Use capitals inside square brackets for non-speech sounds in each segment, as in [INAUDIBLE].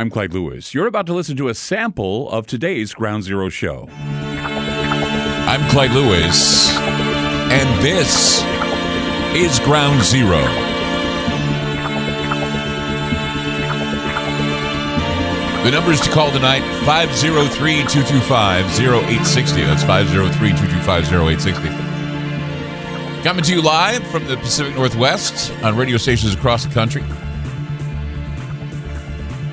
I'm Clyde Lewis. You're about to listen to a sample of today's Ground Zero show. I'm Clyde Lewis, and this is Ground Zero. The numbers to call tonight 503 225 0860. That's 503 225 0860. Coming to you live from the Pacific Northwest on radio stations across the country.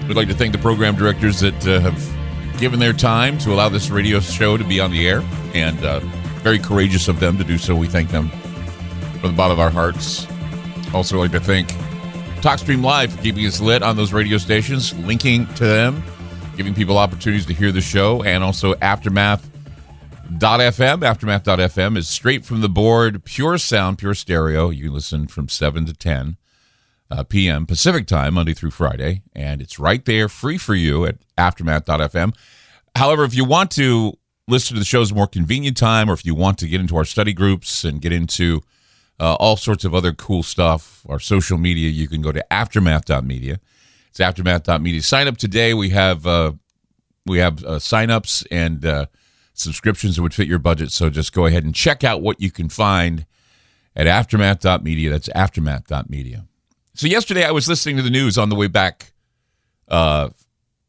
We'd like to thank the program directors that uh, have given their time to allow this radio show to be on the air, and uh, very courageous of them to do so. We thank them from the bottom of our hearts. Also, like to thank TalkStream Live for keeping us lit on those radio stations, linking to them, giving people opportunities to hear the show, and also Aftermath. Aftermath.fm. Aftermath.fm is straight from the board, pure sound, pure stereo. You can listen from 7 to 10 uh, p.m. Pacific time, Monday through Friday, and it's right there, free for you at aftermath.fm. However, if you want to listen to the show's more convenient time, or if you want to get into our study groups and get into uh, all sorts of other cool stuff, our social media, you can go to aftermath.media. It's aftermath.media. Sign up today. We have uh, we have uh, sign-ups and uh, subscriptions that would fit your budget. So just go ahead and check out what you can find at aftermath.media. That's aftermath.media. So yesterday I was listening to the news on the way back. Uh,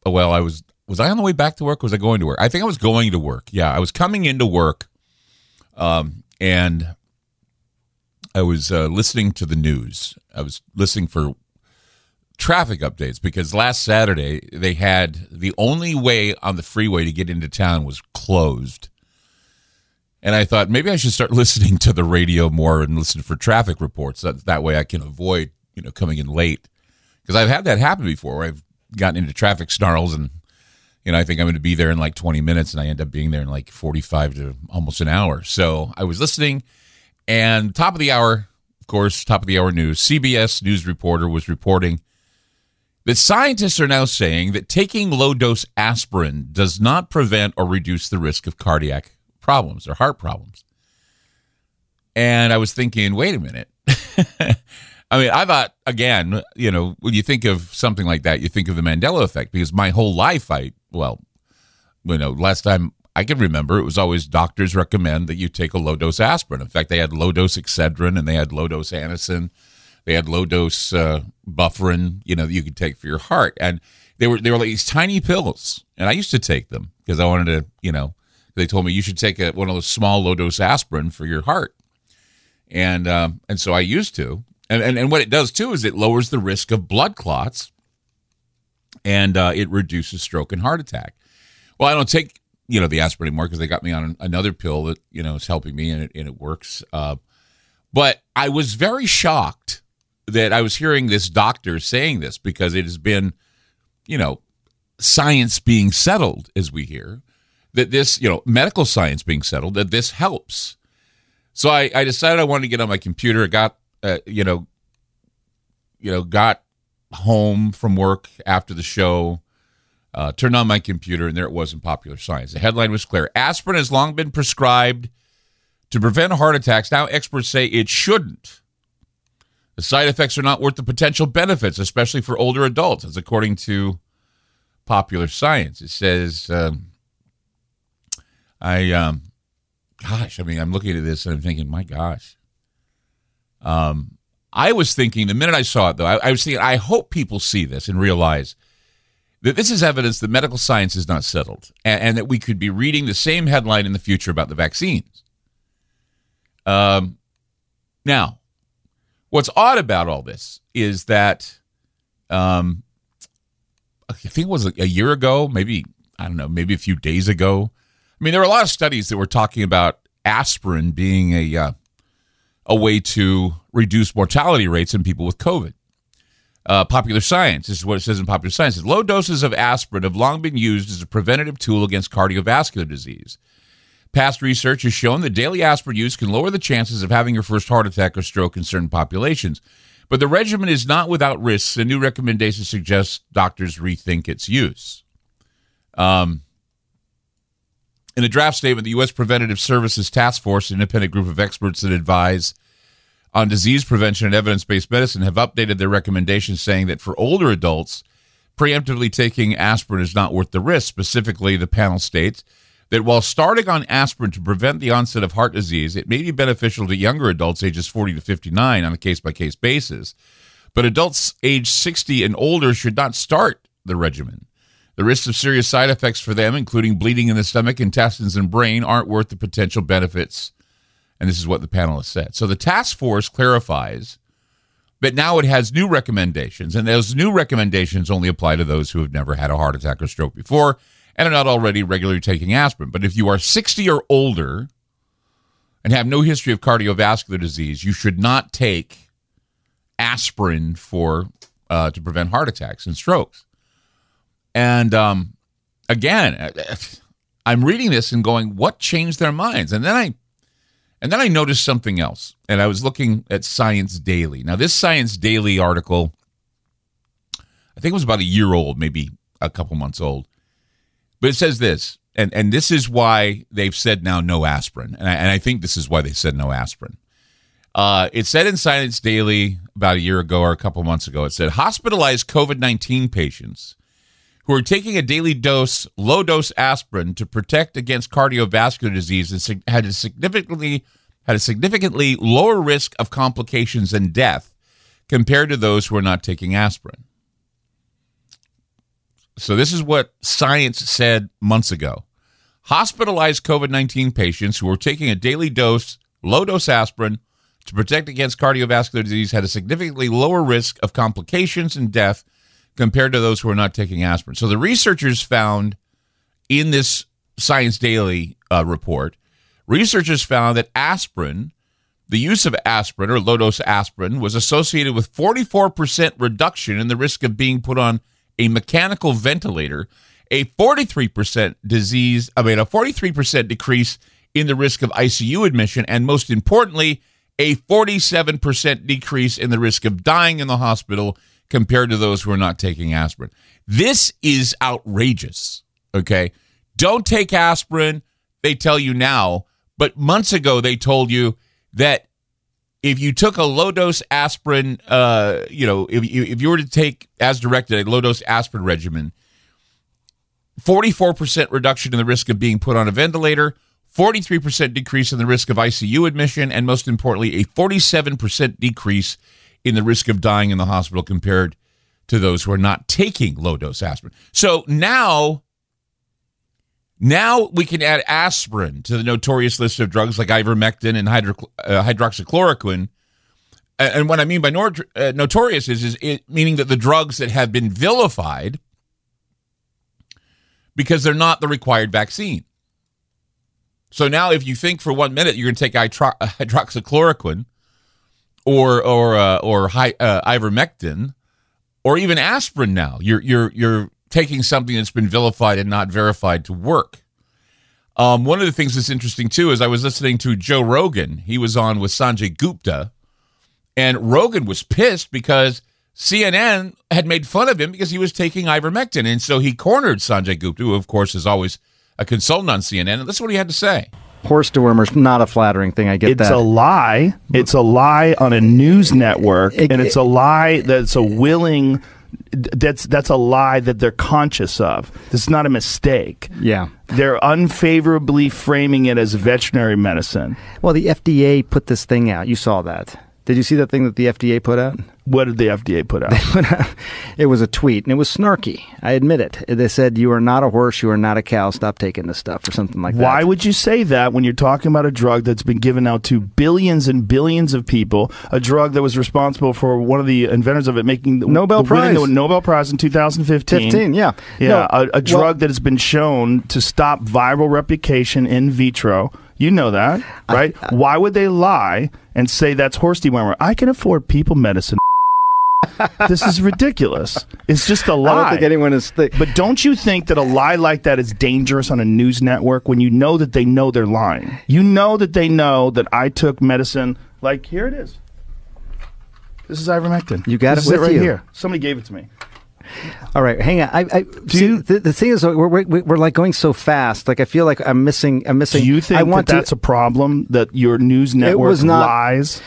well, I was was I on the way back to work? was I going to work? I think I was going to work. Yeah, I was coming into work, um, and I was uh, listening to the news. I was listening for traffic updates because last Saturday they had the only way on the freeway to get into town was closed. And I thought maybe I should start [LAUGHS] listening to the radio more and listen for traffic reports. That, that way I can avoid you know, coming in late. Because I've had that happen before I've gotten into traffic snarls and, you know, I think I'm going to be there in like 20 minutes and I end up being there in like 45 to almost an hour. So I was listening and top of the hour, of course, top of the hour news, CBS news reporter was reporting that scientists are now saying that taking low dose aspirin does not prevent or reduce the risk of cardiac problems or heart problems. And I was thinking, wait a minute. [LAUGHS] I mean, I thought again, you know, when you think of something like that, you think of the Mandela effect because my whole life, I well, you know, last time I can remember, it was always doctors recommend that you take a low dose aspirin. In fact, they had low dose Excedrin and they had low dose Anacin, they had low dose uh, Bufferin, you know, that you could take for your heart, and they were they were like these tiny pills, and I used to take them because I wanted to, you know, they told me you should take a, one of those small low dose aspirin for your heart, and um, and so I used to and, and, and what it does too is it lowers the risk of blood clots and uh, it reduces stroke and heart attack. Well, I don't take you know the aspirin anymore because they got me on another pill that you know is helping me and it, and it works. Uh, but I was very shocked that I was hearing this doctor saying this because it has been, you know, science being settled as we hear that this, you know, medical science being settled that this helps. So I, I decided I wanted to get on my computer. I got uh, you know, you know, got home from work after the show, uh, turned on my computer, and there it was in Popular Science. The headline was clear: Aspirin has long been prescribed to prevent heart attacks. Now experts say it shouldn't. The side effects are not worth the potential benefits, especially for older adults, as according to Popular Science. It says, um, I, um, gosh, I mean, I'm looking at this and I'm thinking, my gosh, um, I was thinking the minute I saw it, though, I, I, was thinking, I hope people see this and realize that this is evidence that medical science is not settled and, and that we could be reading the same headline in the future about the vaccines. Um, now, what's odd about all this is that um, I think it was a year ago, maybe, I don't know, maybe a few days ago. I mean, there were a lot of studies that were talking about aspirin being a uh, a way to reduce mortality rates in people with COVID. Uh, popular science, this is what it says in popular science. Low doses of aspirin have long been used as a preventative tool against cardiovascular disease. Past research has shown that daily aspirin use can lower the chances of having your first heart attack or stroke in certain populations. But the regimen is not without risks, and new recommendations suggest doctors rethink its use. Um, in a draft statement, the U.S. Preventative Services Task Force, an independent group of experts that advise on disease prevention and evidence based medicine, have updated their recommendations saying that for older adults, preemptively taking aspirin is not worth the risk. Specifically, the panel states that while starting on aspirin to prevent the onset of heart disease, it may be beneficial to younger adults ages 40 to 59 on a case by case basis. But adults age 60 and older should not start the regimen. The risks of serious side effects for them, including bleeding in the stomach, intestines, and brain, aren't worth the potential benefits. And this is what the panel has said. So the task force clarifies that now it has new recommendations, and those new recommendations only apply to those who have never had a heart attack or stroke before and are not already regularly taking aspirin. But if you are 60 or older and have no history of cardiovascular disease, you should not take aspirin for uh, to prevent heart attacks and strokes. And um, again, I'm reading this and going, "What changed their minds?" And then I, and then I noticed something else. And I was looking at Science Daily. Now, this Science Daily article, I think it was about a year old, maybe a couple months old, but it says this, and and this is why they've said now no aspirin, and I, and I think this is why they said no aspirin. Uh, it said in Science Daily about a year ago or a couple months ago, it said hospitalized COVID 19 patients who are taking a daily dose, low dose aspirin to protect against cardiovascular disease and had a significantly had a significantly lower risk of complications and death compared to those who are not taking aspirin. So this is what science said months ago. Hospitalized COVID 19 patients who were taking a daily dose, low dose aspirin to protect against cardiovascular disease had a significantly lower risk of complications and death compared to those who are not taking aspirin. So the researchers found in this Science Daily uh, report, researchers found that aspirin, the use of aspirin or low dose aspirin, was associated with 44% reduction in the risk of being put on a mechanical ventilator, a 43% disease, I mean, a 43% decrease in the risk of ICU admission, and most importantly, a 47% decrease in the risk of dying in the hospital compared to those who are not taking aspirin. This is outrageous. Okay. Don't take aspirin, they tell you now. But months ago, they told you that if you took a low dose aspirin, uh, you know, if you, if you were to take as directed a low dose aspirin regimen, 44% reduction in the risk of being put on a ventilator, 43% decrease in the risk of ICU admission, and most importantly, a 47% decrease in the risk of dying in the hospital compared to those who are not taking low dose aspirin. So now, now we can add aspirin to the notorious list of drugs like ivermectin and hydro, uh, hydroxychloroquine. And what I mean by uh, notorious is, is it meaning that the drugs that have been vilified because they're not the required vaccine. So now, if you think for one minute you're going to take hydroxychloroquine or or uh, or uh, ivermectin or even aspirin, now you're you're you're taking something that's been vilified and not verified to work. Um, one of the things that's interesting too is I was listening to Joe Rogan. He was on with Sanjay Gupta, and Rogan was pissed because CNN had made fun of him because he was taking ivermectin, and so he cornered Sanjay Gupta, who of course is always a consultant on CNN, and this is what he had to say. Horse dewormer's not a flattering thing. I get it's that. It's a lie. It's a lie on a news network, it, and it's a lie that's a willing. That's that's a lie that they're conscious of. This is not a mistake. Yeah, they're unfavorably framing it as veterinary medicine. Well, the FDA put this thing out. You saw that. Did you see that thing that the FDA put out? What did the FDA put out? it was a tweet, and it was snarky. I admit it. They said, "You are not a horse. You are not a cow. Stop taking this stuff," or something like that. Why would you say that when you're talking about a drug that's been given out to billions and billions of people? A drug that was responsible for one of the inventors of it making the Nobel Prize, the Nobel Prize in 2015. 15, yeah, yeah, no, a, a drug well, that has been shown to stop viral replication in vitro. You know that, right? I, I, Why would they lie and say that's horse dewormer? I can afford people medicine this is ridiculous. It's just a lie. I don't think anyone is. Th- but don't you think that a lie like that is dangerous on a news network when you know that they know they're lying? You know that they know that I took medicine. Like here it is. This is ivermectin. You got this it with it right you. here. Somebody gave it to me. All right, hang on. I, I see, you, the, the, thing is, uh, we're, we're, we're like going so fast. Like I feel like I'm missing. I'm missing. Do you think I want that that's to, a problem that your news network not, lies?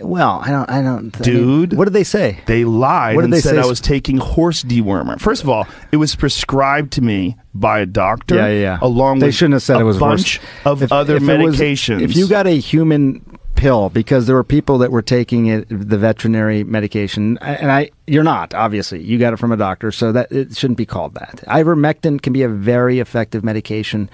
Well, I don't. I don't. I mean, Dude. what did they say? They lied What did and they said say I was taking horse dewormer. First of all, it was prescribed to me by a doctor. Yeah, yeah. yeah. Along they with shouldn't have said it was a bunch horse. of If- other if it was- medications. if you got a human pill, because there were people that were taking it, the veterinary medication, and I, you're not obviously. You got it from a doctor, so that it shouldn't be called that. Ivermectin can be a very effective medication.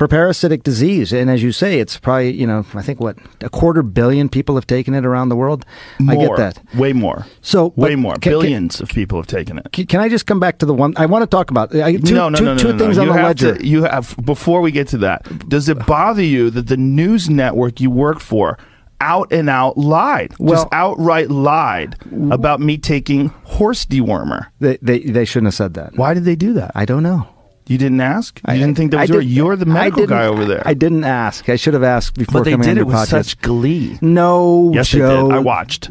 For parasitic disease, and as you say, it's probably you know I think what a quarter billion people have taken it around the world. I get that. way more, So, way more, can- can- billions of people have taken it. Can, can I just come back to the one I want to talk about? I, two, no, no, two- no, no, two no, things no. on you the ledger. To, you have before we get to that. Does it bother you that the news network you work for out and out lied, Well- just outright lied about me taking horse dewormer? They, they they shouldn't have said that. Why did they do that? I don't know. You didn't ask. You I- didn't think that was your. didn't- You're the medical guy over there. I didn't ask. I should have asked before but they coming did it with podcast. such glee. no, Yes, Joe. they did. I watched.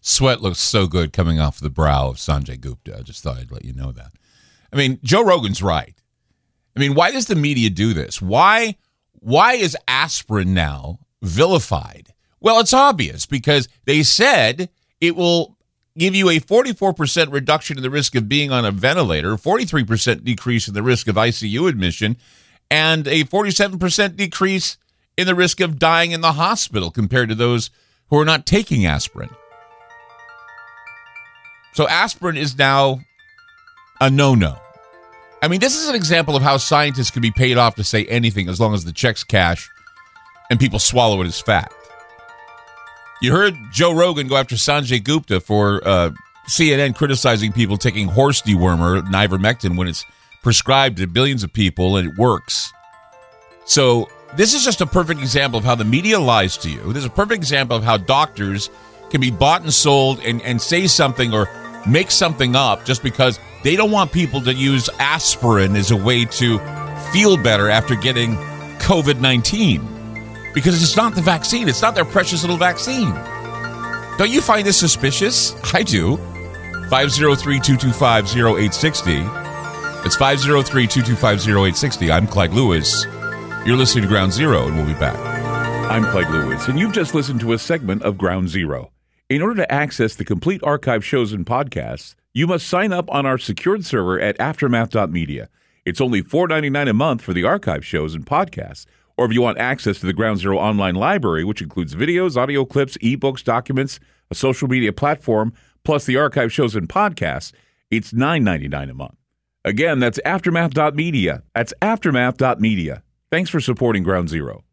Sweat looks so good coming off the brow of Sanjay Gupta. I just thought I'd let you know that. I mean, Joe Rogan's right. I mean, why does the media do this? Why why is aspirin now vilified? Well, it's obvious because they said it will give you a 44% reduction in the risk of being on a ventilator, 43% decrease in the risk of ICU admission, and a 47% decrease in the risk of dying in the hospital compared to those who are not taking aspirin. So aspirin is now a no-no. I mean, this is an example of how scientists can be paid off to say anything as long as the check's cash and people swallow it as fact. You heard Joe Rogan go after Sanjay Gupta for uh, CNN criticizing people taking horse dewormer and ivermectin when it's prescribed to billions of people and it works. So this is just a perfect example of how the media lies to you. This is a perfect example of how doctors can be bought and sold and, and say something or make something up just because they don't want people to use aspirin as a way to feel better after getting COVID 19. Because it's not the vaccine, it's not their precious little vaccine. Don't you find this suspicious? [LAUGHS] I do. 503 225 0860. It's 503 225 0860. I'm Clyde Lewis. You're listening to Ground Zero, and we'll be back. I'm Clyde Lewis, and you've just listened to a segment of Ground Zero. In order to access the complete archive shows and podcasts, you must sign up on our secured server at aftermath.media. It's only $4.99 a month for the archive shows and podcasts. Or if you want access to the Ground Zero online library, which includes videos, audio clips, ebooks, documents, a social media platform, plus the archive shows and podcasts, it's $9.99 a month. Again, that's aftermath.media. That's aftermath.media. Thanks for supporting Ground Zero.